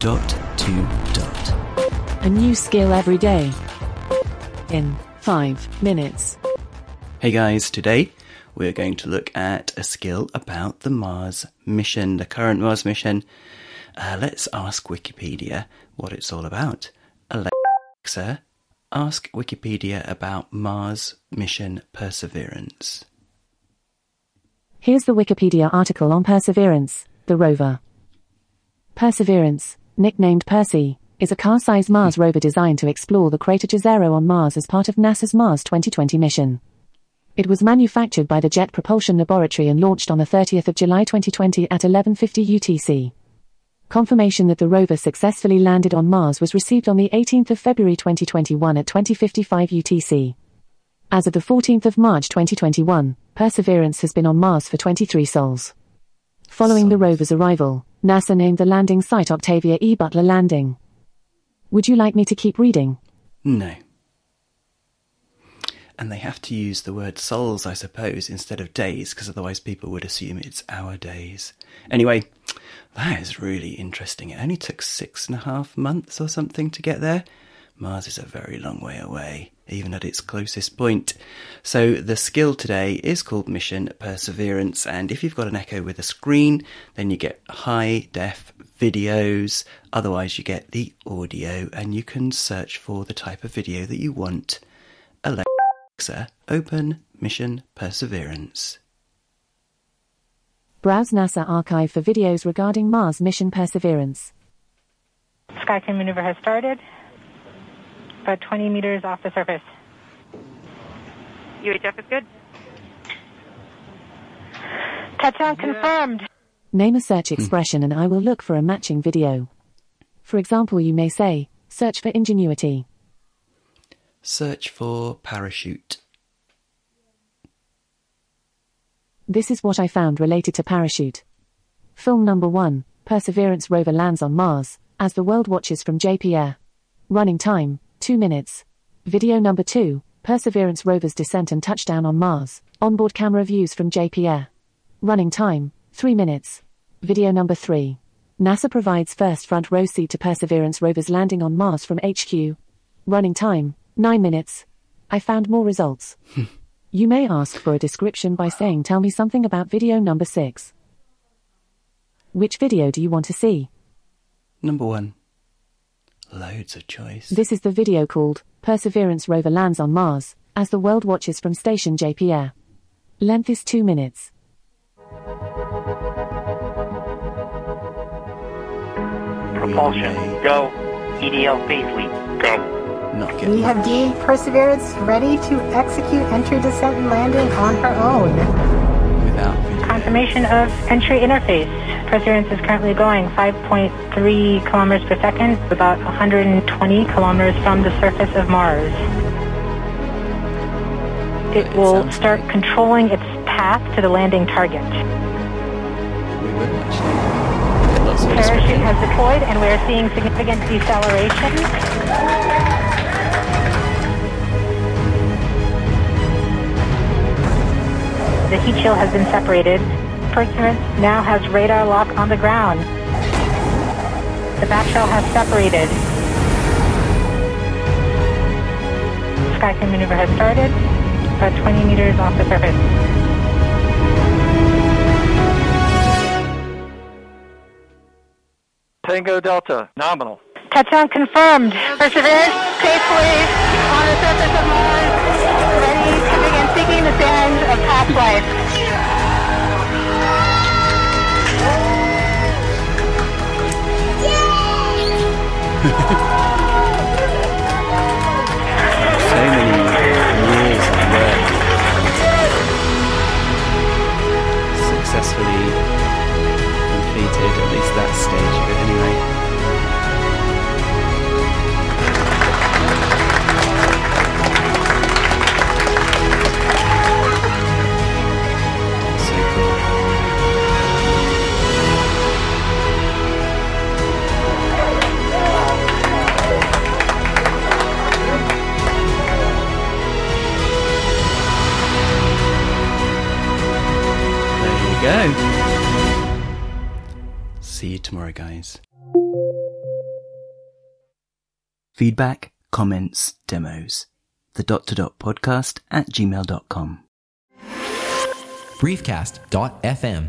Dot to dot. A new skill every day. In 5 minutes. Hey guys, today we're going to look at a skill about the Mars mission, the current Mars mission. Uh, let's ask Wikipedia what it's all about. Alexa, ask Wikipedia about Mars mission Perseverance. Here's the Wikipedia article on Perseverance, the rover. Perseverance, nicknamed Percy, is a car-sized Mars rover designed to explore the crater Jezero on Mars as part of NASA's Mars 2020 mission. It was manufactured by the Jet Propulsion Laboratory and launched on the 30th of July 2020 at 11:50 UTC. Confirmation that the rover successfully landed on Mars was received on the 18th of February 2021 at 2055 UTC. As of the 14th of March 2021, Perseverance has been on Mars for 23 sols. Following the rover's arrival, NASA named the landing site Octavia E. Butler Landing. Would you like me to keep reading? No. And they have to use the word sols, I suppose, instead of days, because otherwise people would assume it's our days. Anyway, that is really interesting. It only took six and a half months or something to get there. Mars is a very long way away, even at its closest point. So the skill today is called Mission Perseverance, and if you've got an Echo with a screen, then you get high def videos. Otherwise, you get the audio, and you can search for the type of video that you want. Alexa, open Mission Perseverance. Browse NASA archive for videos regarding Mars mission Perseverance. Sky crane maneuver has started. About 20 meters off the surface. UHF is good. Touchdown confirmed. Name a search expression and I will look for a matching video. For example, you may say, search for ingenuity. Search for parachute. This is what I found related to parachute. Film number 1 Perseverance rover lands on Mars, as the world watches from JPL. Running time 2 minutes. Video number 2 Perseverance rover's descent and touchdown on Mars, onboard camera views from JPL. Running time 3 minutes. Video number 3 NASA provides first front row seat to Perseverance rover's landing on Mars from HQ. Running time 9 minutes. I found more results. You may ask for a description by saying, Tell me something about video number 6. Which video do you want to see? Number one. Loads of choice. This is the video called Perseverance rover lands on Mars, as the world watches from station JPL. Length is 2 minutes. Propulsion. Go. EDL phase lead. Go. Not get We have deemed Perseverance ready to execute entry, descent, and landing on her own. without video. Confirmation of entry interface. Perseverance is currently going 5.3 kilometers per second, about 120 kilometers from the surface of Mars. It It will sounds start like- controlling its path to the landing target. We will actually. Lots of Parachute has deployed and we are seeing significant deceleration. The heat shield has been separated. Perseverance now has radar lock on the ground. The back shell has separated. Sky crane maneuver has started. About 20 meters off the surface. Tango Delta. Nominal. Touchdown confirmed. Perseverance safely on the surface of Mars, ready to begin seeking the sands of past life. Work. Uh, successfully completed, at least that stage of it anyway. go. See you tomorrow, guys. Feedback, comments, demos. The dot to dot podcast at gmail.com. Briefcast.fm